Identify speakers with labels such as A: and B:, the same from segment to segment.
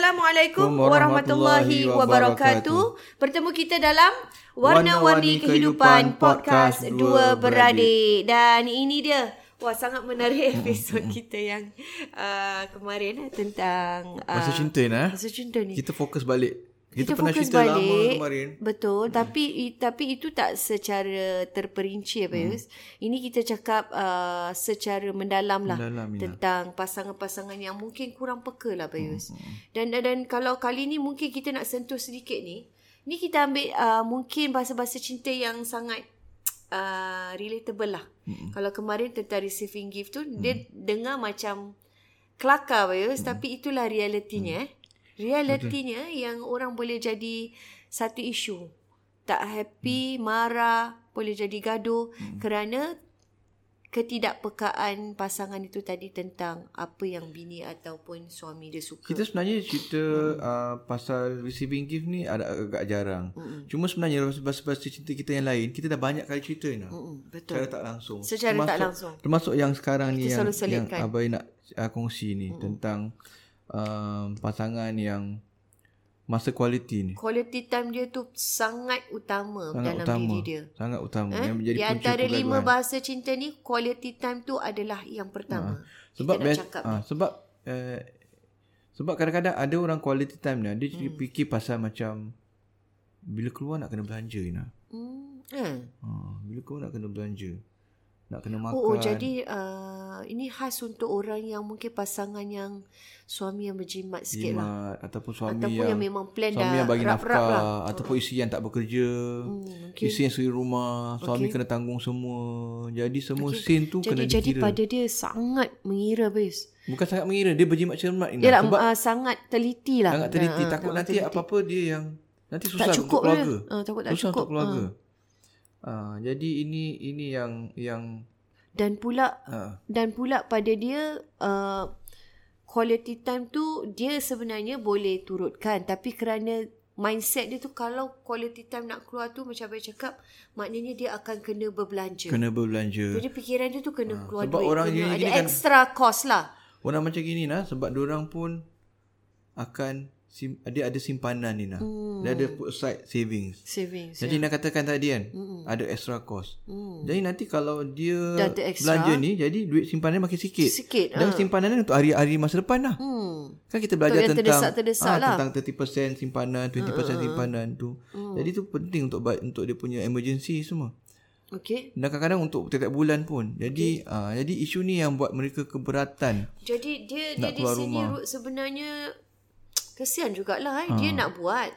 A: Assalamualaikum warahmatullahi wabarakatuh. Bertemu kita dalam Warna-Warni Kehidupan Podcast Dua Beradik. Dan ini dia. Wah sangat menarik episod kita yang uh, kemarin eh, tentang
B: uh, Masa cinta ni.
A: Masa cinta ni.
B: Kita fokus balik
A: kita, kita pernah cerita balik, lama kemarin. Betul, hmm. tapi tapi itu tak secara terperinci apa hmm. Ini kita cakap uh, secara mendalam lah mendalam, tentang pasangan-pasangan yang mungkin kurang peka lah Bayus. Hmm. hmm. Dan dan kalau kali ni mungkin kita nak sentuh sedikit ni. Ni kita ambil uh, mungkin bahasa-bahasa cinta yang sangat uh, relatable lah. Hmm. Kalau kemarin tentang receiving gift tu hmm. dia dengar macam kelakar Bayus hmm. tapi itulah realitinya hmm. eh. Realitinya Betul. yang orang boleh jadi satu isu. Tak happy, hmm. marah, boleh jadi gaduh hmm. kerana ketidakpekaan pasangan itu tadi tentang apa yang bini ataupun suami dia suka.
B: Kita sebenarnya cerita hmm. uh, pasal receiving gift ni ada agak jarang. Hmm. Cuma sebenarnya pasal-pasal cerita kita yang lain, kita dah banyak kali cerita ni. Hmm. Betul. Secara tak langsung.
A: Secara termasuk, tak langsung.
B: Termasuk yang sekarang kita ni yang, yang Abai nak uh, kongsi ni hmm. tentang um, pasangan yang masa quality ni.
A: Quality time dia tu sangat utama sangat dalam
B: utama.
A: diri dia.
B: Sangat utama. Eh? Yang menjadi
A: Di antara lima bahasa cinta ni, quality time tu adalah yang pertama.
B: Ha. Sebab Kita best, ha, sebab eh, sebab kadang-kadang ada orang quality time ni, dia hmm. fikir pasal macam bila keluar nak kena belanja ni. Hmm. Ha, bila keluar nak kena belanja nak kena makan.
A: Oh, oh jadi uh, ini khas untuk orang yang mungkin pasangan yang suami yang berjimat sikit Jimat, lah.
B: Ataupun suami
A: ataupun
B: yang,
A: yang memang plan
B: suami
A: dah
B: yang bagi rap, nafkah. Lah. Ataupun isi yang tak bekerja. Hmm, okay. Isi yang suri rumah. Suami okay. kena tanggung semua. Jadi semua okay. scene tu
A: jadi,
B: kena
A: dikira. Jadi pada dia sangat mengira bis.
B: Bukan sangat mengira. Dia berjimat cermat.
A: Dia Sebab uh, sangat teliti lah.
B: Sangat teliti. Uh, Takut nanti teliti. apa-apa dia yang... Nanti susah tak cukup untuk keluarga. Uh,
A: takut tak susah
B: cukup. untuk keluarga. Uh. Uh, jadi ini ini yang yang
A: dan pula uh. dan pula pada dia uh, quality time tu dia sebenarnya boleh turutkan tapi kerana mindset dia tu kalau quality time nak keluar tu macam saya cakap maknanya dia akan kena berbelanja.
B: Kena berbelanja.
A: Jadi fikiran dia tu kena uh, keluar
B: sebab
A: duit
B: orang
A: kena
B: ada
A: kan extra cost lah.
B: orang macam gini lah sebab orang pun akan sim, dia ada simpanan ni nak. Hmm. Dia ada put aside savings.
A: Savings.
B: Jadi ya. nak katakan tadi kan hmm. ada extra cost. Hmm. Jadi nanti kalau dia belanja ni jadi duit simpanan makin sikit.
A: Sikit.
B: Dan uh. simpanan ni untuk hari-hari masa depan lah. Hmm. Kan kita belajar tentang
A: terdesak-terdesak
B: ha, lah. tentang 30% simpanan, 20% uh, uh, simpanan tu. Hmm. Jadi tu penting untuk untuk dia punya emergency semua.
A: Okey.
B: Dan kadang-kadang untuk setiap bulan pun. Jadi okay. uh, jadi isu ni yang buat mereka keberatan.
A: Jadi dia dia di sini rumah. sebenarnya Kesian jugalah eh. Ha. Dia nak buat.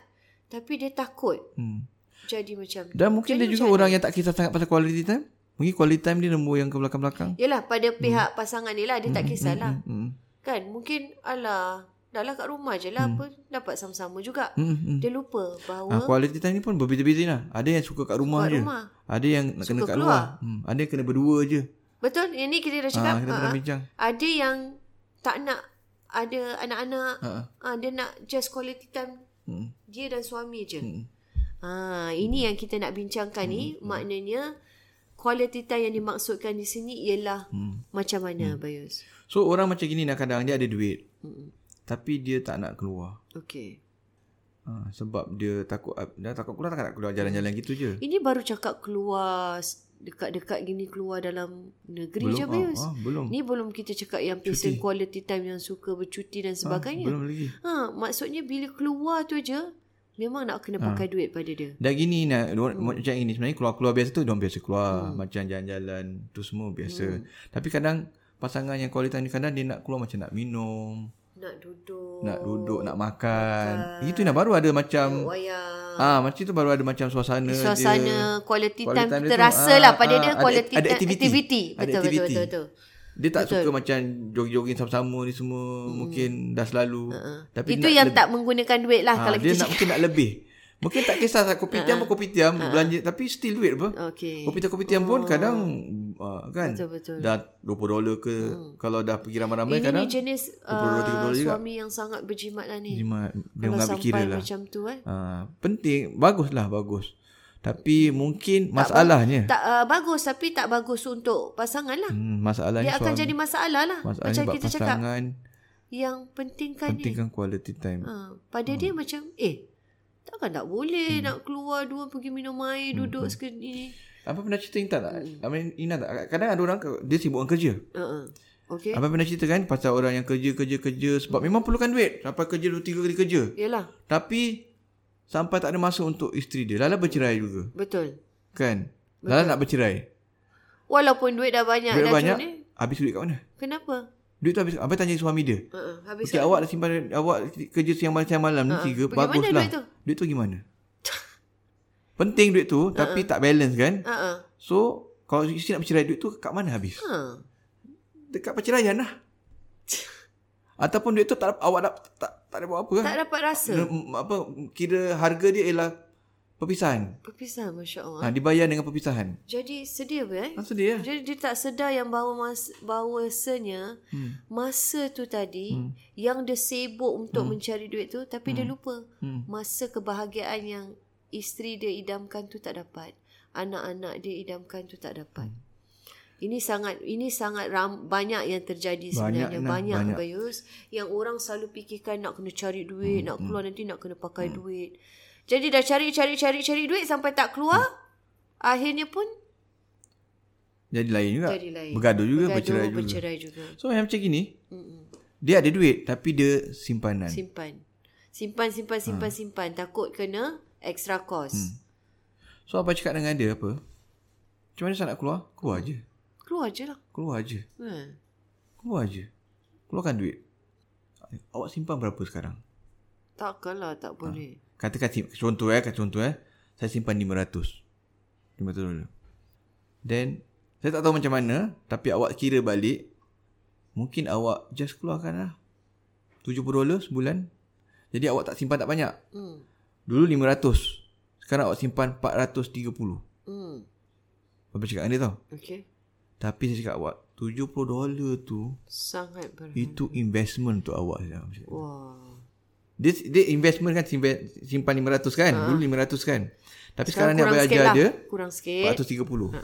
A: Tapi dia takut. Hmm. Jadi macam
B: Dan mungkin dia juga orang yang tak kisah sangat pasal quality time. Mungkin quality time dia nemu yang ke belakang-belakang.
A: Yalah pada pihak hmm. pasangan dia lah. Dia hmm. tak kisahlah. Hmm. Hmm. Kan mungkin alah dah lah kat rumah je lah hmm. apa dapat sama-sama juga. Hmm, hmm. Dia lupa bahawa
B: ha, quality time ni pun berbeza-beza lah. Ada yang suka kat rumah kat je. Rumah. Ada yang nak kena kat keluar. luar. Hmm. Ada yang kena berdua je.
A: Betul. Yang ni kita dah cakap.
B: Ha, kita pernah bincang.
A: Ada yang tak nak ada anak-anak. Ha. Ha, dia nak just quality time. Hmm. Dia dan suami je. Hmm. Ha, ini yang kita nak bincangkan hmm. ni. Hmm. Maknanya quality time yang dimaksudkan di sini ialah hmm. macam mana hmm. Bayus.
B: So orang macam gini nak kadang dia ada duit. Hmm. Tapi dia tak nak keluar.
A: Okey.
B: Ha, sebab dia takut dia takut keluar tak nak keluar jalan-jalan gitu je.
A: Ini baru cakap keluar dekat-dekat gini keluar dalam negeri belum, je Bius. Ha,
B: ha, belum.
A: Ni belum kita cakap yang person quality time yang suka bercuti dan sebagainya. Ha,
B: belum lagi.
A: Ha, maksudnya bila keluar tu je memang nak kena pakai ha. duit pada dia.
B: Dah gini nak hmm. macam ini sebenarnya keluar-keluar biasa tu dia biasa keluar hmm. macam jalan-jalan tu semua biasa. Hmm. Tapi kadang pasangan yang quality time ni kadang dia nak keluar macam nak minum
A: nak duduk
B: nak duduk nak makan, makan. itu nak baru ada macam
A: wayang
B: ah macam tu baru ada macam suasana
A: suasana dia, quality, time, time terasa lah pada ah, dia quality ada, ada activity. activity betul, ada activity. betul betul betul
B: dia tak Betul. suka macam jogging-jogging sama-sama ni semua hmm. mungkin dah selalu.
A: Uh-uh. Tapi itu yang tak menggunakan duit lah ha, kalau
B: dia kita nak mungkin nak lebih. Mungkin tak kisah lah kopitiam uh-huh. kopitiam uh-huh. belanja tapi still duit apa.
A: Okay.
B: Kopitiam kopitiam oh. pun kadang uh, kan betul, betul. dah 20 dolar ke hmm. kalau dah pergi ramai-ramai
A: Ini
B: kadang
A: Ini jenis uh, suami yang sangat berjimat lah ni.
B: Berjimat. Dia mengambil kira lah.
A: macam tu eh.
B: Uh, penting. Baguslah bagus. Tapi mungkin masalahnya.
A: Tak, tak uh, bagus tapi tak bagus untuk pasangan lah.
B: Hmm, masalahnya.
A: Dia akan jadi masalah lah.
B: Masalahnya macam kita cakap.
A: Yang pentingkan,
B: pentingkan ni. quality time.
A: Uh, pada hmm. dia macam eh Takkan tak boleh hmm. nak keluar dua pergi minum air, hmm. duduk hmm. sekali
B: Apa pernah cerita Intan tak? Hmm. I mean, Ina tak? Kadang ada orang dia sibuk dengan kerja.
A: Uh-uh. Okay.
B: Apa pernah cerita kan pasal orang yang kerja, kerja, kerja sebab hmm. memang perlukan duit. Sampai kerja dua, tiga kali kerja.
A: Yalah.
B: Tapi sampai tak ada masa untuk isteri dia. Lala bercerai juga.
A: Betul.
B: Kan? Betul. Lala nak bercerai.
A: Walaupun duit dah banyak.
B: Duit dah banyak. Ni. Habis duit kat mana?
A: Kenapa?
B: Duit tu habis. Apa tanya suami dia?
A: Uh-uh, habis
B: okay, awak dah simpan awak kerja siang malam siang malam uh-uh. ni tiga baguslah. Duit tu? duit tu gimana? Penting duit tu uh-uh. tapi tak balance kan?
A: Uh-uh.
B: So kalau isteri nak bercerai duit tu kat mana habis?
A: Uh.
B: Dekat perceraian lah. Ataupun duit tu tak awak tak tak, tak ada buat apa kan?
A: Tak dapat rasa.
B: Apa kira harga dia ialah Perpisahan.
A: Perpisahan, Masya Allah.
B: Ha, dibayar dengan perpisahan.
A: Jadi sedih apa eh?
B: Ha, sedih ya.
A: Jadi dia tak sedar yang bahawa mas, bahawasanya hmm. masa tu tadi hmm. yang dia sibuk untuk hmm. mencari duit tu tapi hmm. dia lupa. Hmm. Masa kebahagiaan yang isteri dia idamkan tu tak dapat. Anak-anak dia idamkan tu tak dapat. Hmm. Ini sangat ini sangat ram, banyak yang terjadi sebenarnya banyak, banyak, banyak. Bayus yang orang selalu fikirkan nak kena cari duit, hmm. nak keluar hmm. nanti nak kena pakai hmm. duit. Jadi dah cari cari cari cari duit sampai tak keluar. Hmm. Akhirnya pun
B: jadi lain juga.
A: Jadi lain.
B: Bergaduh juga, Bergaduh, bercerai, juga.
A: bercerai juga.
B: So yang macam gini. Mm-mm. Dia ada duit tapi dia simpanan.
A: Simpan. Simpan simpan simpan ha. simpan takut kena extra cost. Hmm.
B: So apa cakap dengan dia apa? Macam mana saya nak keluar? Keluar aje.
A: Keluar aje lah.
B: Keluar aje.
A: Hmm.
B: Keluar aje. Keluarkan duit. Awak simpan berapa sekarang?
A: Takkanlah tak boleh. Ha.
B: Katakan contoh eh, kata contoh eh. Saya simpan 500. 500 dolar. Then saya tak tahu macam mana, tapi awak kira balik mungkin awak just keluarkan lah 70 dolar sebulan. Jadi awak tak simpan tak banyak.
A: Hmm.
B: Dulu 500. Sekarang awak simpan 430.
A: Hmm.
B: Apa cakap dia tau?
A: Okay.
B: Tapi saya cakap awak 70 dolar tu
A: sangat berharga.
B: Itu investment untuk awak.
A: Wah.
B: Dia, dia investment kan simpan 500 kan. Ha. Dulu 500 kan. Tapi sekarang, sekarang dia bayar lah. dia.
A: Kurang sikit.
B: 430. Ha.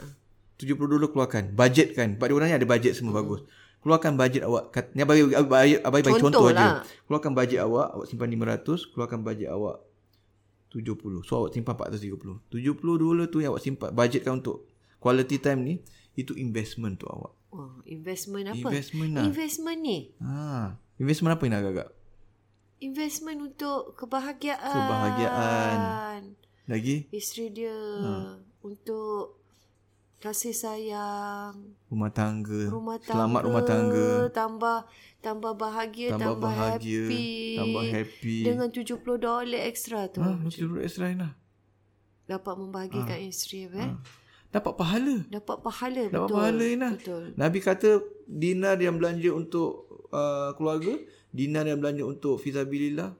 B: 70 dulu keluarkan. Budget kan. Pada orang ni ada budget semua hmm. bagus. Keluarkan budget awak. Ni bagi bagi bagi contoh, contoh lah. aja. Keluarkan budget awak, awak simpan 500, keluarkan budget awak 70. So awak simpan 430. 70 dulu tu yang awak simpan budgetkan untuk quality time ni itu investment tu awak.
A: Oh, investment apa?
B: Investment lah.
A: Investment ni.
B: Ha. Investment apa yang nak agak-agak?
A: Investment untuk kebahagiaan.
B: Kebahagiaan. Lagi?
A: Isteri dia ha. untuk kasih sayang.
B: Rumah tangga.
A: Rumah tangga.
B: Selamat rumah tangga.
A: Tambah tambah bahagia, tambah, tambah bahagia, happy.
B: Tambah happy.
A: Dengan 70 dolar ekstra tu.
B: Ha, 70 dolar ekstra lah.
A: Dapat membahagikan ha. isteri. Eh? Ha.
B: Dapat pahala.
A: Dapat pahala,
B: Dapat betul. Dapat pahala, Ina.
A: Betul.
B: Nabi kata dinar yang belanja untuk uh, keluarga Dina dah belanja untuk Fizabilillah.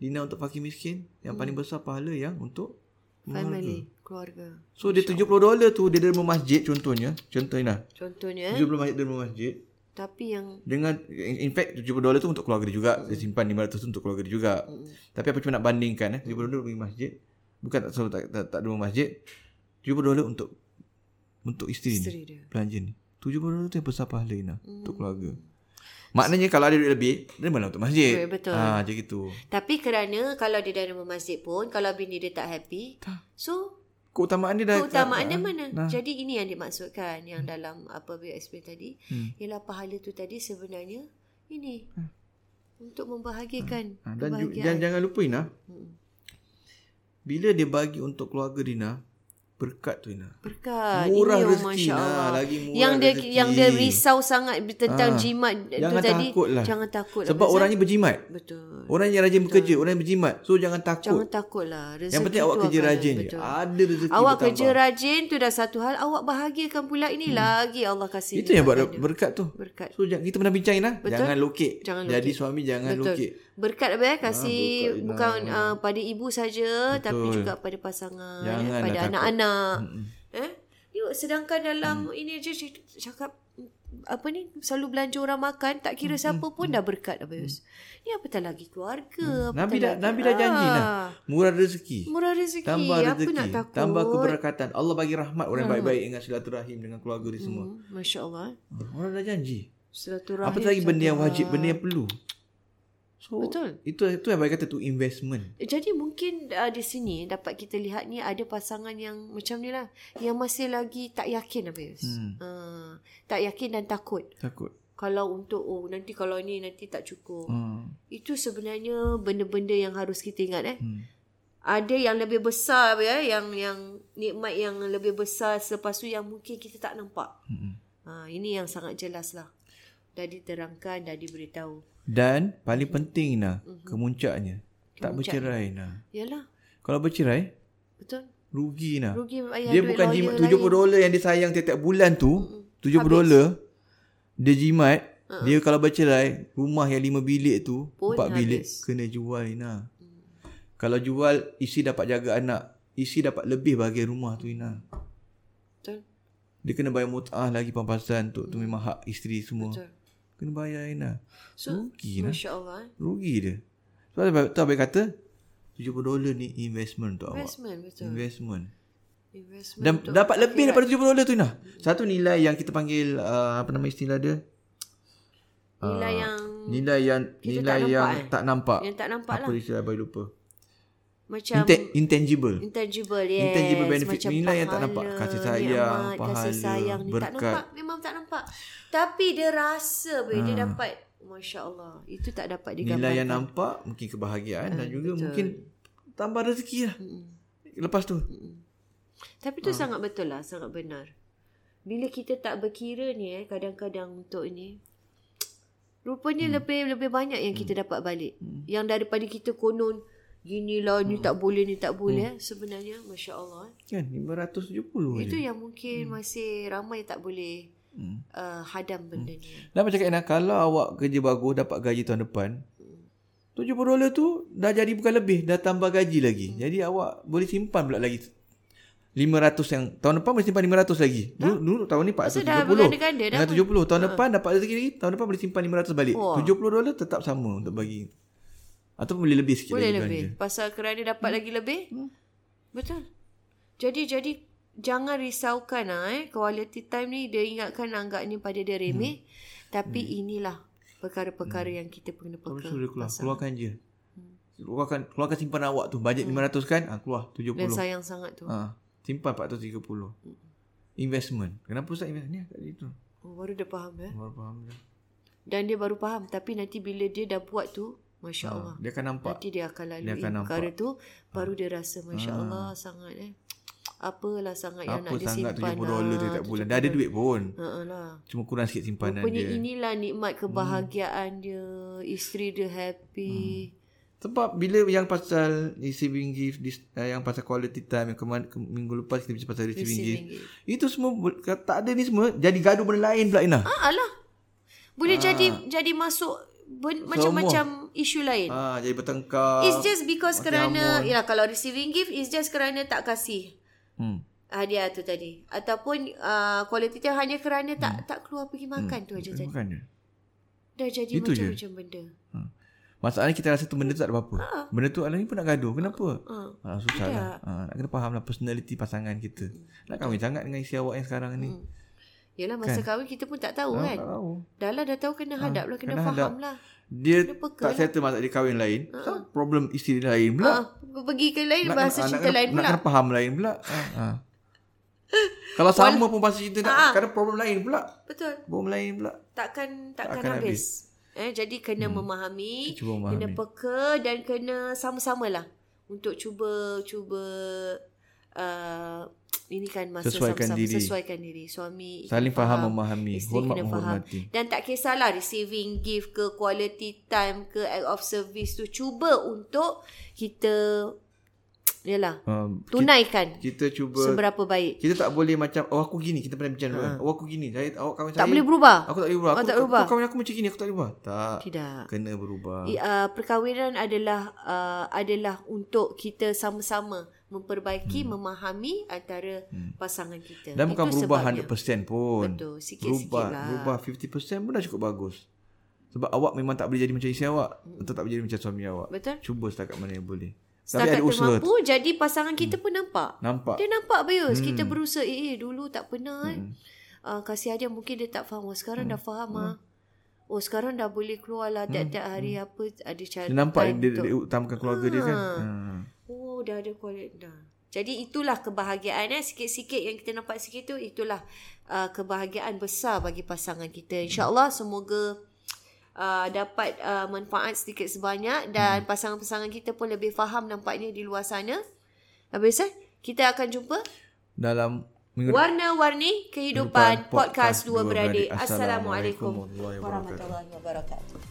B: Dina untuk fakir miskin. Yang hmm. paling besar pahala yang untuk
A: Family. Keluarga.
B: So dia 70 dolar tu dia derma masjid contohnya. Contohnya.
A: Contohnya.
B: 70 masjid derma masjid.
A: Tapi yang
B: dengan in fact 70 dolar tu untuk keluarga dia juga. Mm. Dia simpan 500 tu untuk keluarga dia juga. Mm. Tapi apa cuma nak bandingkan eh 70 dolar pergi masjid. Bukan tak selalu tak tak, tak, tak masjid. 70 dolar untuk untuk isteri, isteri ni. Dia. Belanja ni. 70 dolar tu yang besar pahala Ina mm. untuk keluarga. Maknanya kalau ada duit lebih, dia mana untuk masjid.
A: Betul.
B: Ha, macam gitu.
A: Tapi kerana kalau dia dah nama masjid pun, kalau bini dia tak happy, tak. so
B: keutamaan dia dah
A: keutamaan dia mana nah. jadi ini yang dimaksudkan yang hmm. dalam apa dia explain tadi hmm. ialah pahala tu tadi sebenarnya ini hmm. untuk membahagiakan
B: hmm. dan jangan jangan lupa Ina hmm. bila dia bagi untuk keluarga Dina berkat tu Ina.
A: Berkat.
B: Murah Ini, rezeki Ina. Lagi murah
A: yang dia,
B: rezeki.
A: Yang dia risau sangat tentang ha. jimat
B: jangan
A: tu tadi.
B: Takutlah.
A: Jangan takut.
B: Sebab orang ni berjimat.
A: Betul.
B: Orang yang rajin bekerja. Orang yang berjimat. So jangan takut.
A: Jangan takutlah. Rezeki
B: yang penting awak kerja rajin je. Ada rezeki
A: Awak bertambah. kerja rajin tu dah satu hal. Awak bahagiakan pula ini hmm. lagi Allah kasih.
B: Itu yang buat berkat tu.
A: Berkat.
B: So kita pernah bincang Ina. Jangan lokek.
A: Jangan
B: lokek. Jadi suami jangan
A: Betul.
B: lokek.
A: Berkat apa ya? Kasih ha, berkat, bukan uh, pada ibu saja. Tapi juga pada pasangan.
B: Jangan
A: pada anak-anak. Eh? sedangkan dalam hmm. ini je cakap apa ni selalu belanja orang makan tak kira hmm. siapa pun hmm. dah berkat apa hmm. Ni apa tak lagi keluarga
B: hmm. Nabi dah lagi? Nabi dah janji ah. dah. Murah rezeki.
A: Murah rezeki.
B: Tambah rezeki. Apa nak takut? Tambah keberkatan. Allah bagi rahmat orang hmm. baik-baik dengan silaturahim dengan keluarga dia semua. Hmm.
A: Masya-Allah.
B: Orang dah janji.
A: Silaturahim.
B: Apa lagi benda yang wajib, benda yang perlu? So,
A: Betul.
B: Itu itu yang baik kata tu investment.
A: Jadi mungkin uh, di sini dapat kita lihat ni ada pasangan yang macam ni lah. Yang masih lagi tak yakin apa Yus. Hmm. Uh, tak yakin dan takut.
B: Takut.
A: Kalau untuk oh nanti kalau ni nanti tak cukup. Hmm. Itu sebenarnya benda-benda yang harus kita ingat eh. Hmm. Ada yang lebih besar ya yang yang nikmat yang lebih besar selepas tu yang mungkin kita tak nampak. Hmm. Uh, ini yang sangat jelas lah. Dah diterangkan, dah diberitahu.
B: Dan paling penting nah, mm-hmm. kemuncaknya tak bercerai nah.
A: Yalah.
B: Kalau bercerai,
A: betul.
B: Rugi nah.
A: Rugi
B: dia bukan jimat 70 dolar yang dia sayang tiap-tiap bulan tu, mm-hmm. 70 dolar dia jimat, uh-huh. dia kalau bercerai, rumah yang 5 bilik tu, Pun 4 bilik kena jual Ina. Mm. Kalau jual, isi dapat jaga anak, isi dapat lebih bahagian rumah tu Ina. Betul. Dia kena bayar mut'ah lagi pampasan untuk mm. tu memang hak isteri semua. Betul. Kena bayar Aina. So, Rugi
A: lah. Masya Allah.
B: Rugi dia. Sebab tu Abang kata, 70 dolar ni investment untuk
A: investment,
B: awak.
A: Betul.
B: Investment.
A: Investment.
B: Dan dapat lebih daripada 70 dolar tu Ina. Satu nilai yang kita panggil, uh, apa nama istilah dia?
A: Nilai uh, yang
B: nilai yang nilai tak yang
A: nampak,
B: tak nampak.
A: Yang tak nampak
B: apa
A: lah.
B: Apa istilah Abang lupa?
A: Macam
B: Inten- intangible.
A: Intangible, yes.
B: Intangible benefit.
A: Macam
B: Nilai yang tak nampak. Kasih sayang, ni'mat, pahala, kasih sayang, berkat.
A: Tak nampak. Memang tak nampak. Tapi dia rasa ha. dia dapat. Masya Allah. Itu tak dapat digambarkan.
B: Nilai yang nampak mungkin kebahagiaan. Ha, dan juga betul. mungkin tambah rezeki lah. Hmm. Lepas tu. Hmm.
A: Tapi tu ha. sangat betul lah. Sangat benar. Bila kita tak berkira ni eh. Kadang-kadang untuk ni. Rupanya hmm. lebih lebih banyak yang kita hmm. dapat balik. Hmm. Yang daripada kita konon ginilah ni tak boleh ni tak boleh hmm. Eh, sebenarnya masya-Allah
B: kan 570
A: itu je. yang mungkin hmm. masih ramai tak boleh hmm. uh, hadam benda hmm. ni
B: dan macam kata kalau awak kerja bagus dapat gaji tahun depan hmm. 70 dolar tu dah jadi bukan lebih dah tambah gaji lagi hmm. jadi awak boleh simpan pula lagi 500 yang tahun depan boleh simpan 500 lagi. Dulu, dulu tahun ni 470. Dengan 70 tahun ha. depan dapat rezeki lagi, tahun depan boleh simpan 500 balik. Oh. 70 dolar tetap sama untuk bagi atau boleh lebih sikit
A: boleh lagi lebih. Belanja. Pasal kerana dapat hmm. lagi lebih. Hmm. Betul. Jadi jadi jangan risaukan ah eh quality time ni dia ingatkan anggapnya pada dia remeh. Hmm. Tapi hmm. inilah perkara-perkara hmm. yang kita kena pegang.
B: Sudah keluar. Keluarkan je. Hmm. Keluarkan keluarkan simpan awak tu bajet hmm. 500 kan? Ah keluar 70. Dan
A: sayang sangat tu.
B: Ah simpan 430. Hmm. Investment. Kenapa Ustaz invest ni kat situ?
A: Oh, baru dia faham ya.
B: Baru faham dah.
A: Dan dia baru faham tapi nanti bila dia dah buat tu Masya ha, Allah.
B: Dia akan nampak.
A: Nanti dia akan lalui dia akan perkara tu. Baru ha. dia rasa Masya ha. Allah sangat eh. Apalah sangat Apa yang nak disimpan. Apa sangat 70
B: dolar tak bulan. Dah ada duit pun. Ha, lah. Cuma kurang sikit simpanan
A: Rupanya dia. Rupanya inilah nikmat kebahagiaan hmm. dia. Isteri dia happy. Hmm.
B: Sebab bila yang pasal receiving gift, uh, yang pasal quality time yang kemarin ke, minggu lepas kita bincang pasal receiving, receiving gift, gift. Itu semua tak ada ni semua jadi gaduh benda lain pula Ina.
A: Ah, alah. Boleh ah. jadi jadi masuk macam-macam isu lain.
B: Ah, jadi bertengkar.
A: It's just because kerana ya kalau receiving gift is just kerana tak kasih. Hmm. Hadiah tu tadi ataupun uh, quality time hanya kerana tak hmm. tak keluar pergi makan hmm. tu aja jadi. Makan je. Dah jadi Itu macam-macam je. benda. Hmm.
B: Masalahnya kita rasa tu benda tu tak ada apa-apa. Ha. Benda tu Alah ni pun nak gaduh. Kenapa? Ha. Ha, susah lah. Ha, nak kena faham lah personality pasangan kita. Hmm. Nak kahwin sangat dengan isi awak yang sekarang ni. Hmm.
A: Yalah masa kan? kahwin kita pun tak tahu ha, kan. Tak tahu. Dah lah dah tahu kena ha, hadap lah. Kena, kena faham lah.
B: Dia tak lah. settle masalah dia kahwin lain. Ha. problem isteri dia lain pula. Ha.
A: Pergi ke lain nak, bahasa nak, cinta nak, lain
B: pula. Nak kena faham lain pula. Ha. ha. Kalau sama pun bahasa cinta nak ha. kena problem lain pula.
A: Betul.
B: Problem lain pula.
A: Takkan takkan, takkan habis. habis. Eh, jadi kena hmm. memahami, memahami, kena peka dan kena sama-samalah untuk cuba cuba uh, ini kan masa
B: sesuaikan
A: sama-sama
B: diri.
A: sesuaikan diri suami
B: saling faham, memahami hormat
A: menghormati dan tak kisahlah receiving gift ke quality time ke act of service tu cuba untuk kita Yalah. Um, tunaikan.
B: Kita, cuba
A: seberapa baik.
B: Kita tak boleh macam oh aku gini kita pernah bincang ha. oh aku gini saya awak
A: kawan
B: saya.
A: Tak boleh berubah.
B: Aku tak boleh berubah. Aku, tak berubah. Kawan aku macam gini aku tak boleh berubah. Tak.
A: Tidak.
B: Kena berubah.
A: I, uh, perkahwinan adalah uh, adalah untuk kita sama-sama memperbaiki hmm. memahami antara hmm. pasangan kita.
B: Dan bukan Itu berubah sebabnya. 100% pun.
A: Betul. Sikit-sikit lah.
B: Berubah 50% pun dah cukup bagus. Sebab awak memang tak boleh jadi macam isteri awak. Hmm. Atau tak boleh jadi macam suami awak.
A: Betul.
B: Cuba setakat mana yang boleh.
A: Setakat termampu Jadi pasangan kita hmm. pun nampak
B: Nampak
A: Dia nampak Bayus hmm. Kita berusaha Eh, eh dulu tak pernah eh. hmm. uh, Kasih hadiah mungkin dia tak faham oh, Sekarang hmm. dah faham hmm. ah. Oh sekarang dah boleh keluar lah Tiap-tiap hmm. hari hmm. apa Ada cara
B: Dia nampak dia, dia, dia utamakan keluarga ha. dia kan hmm.
A: Oh dah ada kualitas dah. Jadi itulah kebahagiaan eh. Sikit-sikit yang kita nampak sikit tu Itulah uh, kebahagiaan besar bagi pasangan kita InsyaAllah semoga uh, dapat uh, manfaat sedikit sebanyak dan hmm. pasangan-pasangan kita pun lebih faham nampaknya di luar sana. Habis eh? Kita akan jumpa
B: dalam
A: minggu Warna-warni kehidupan podcast, podcast dua beradik. Assalamualaikum warahmatullahi wabarakatuh.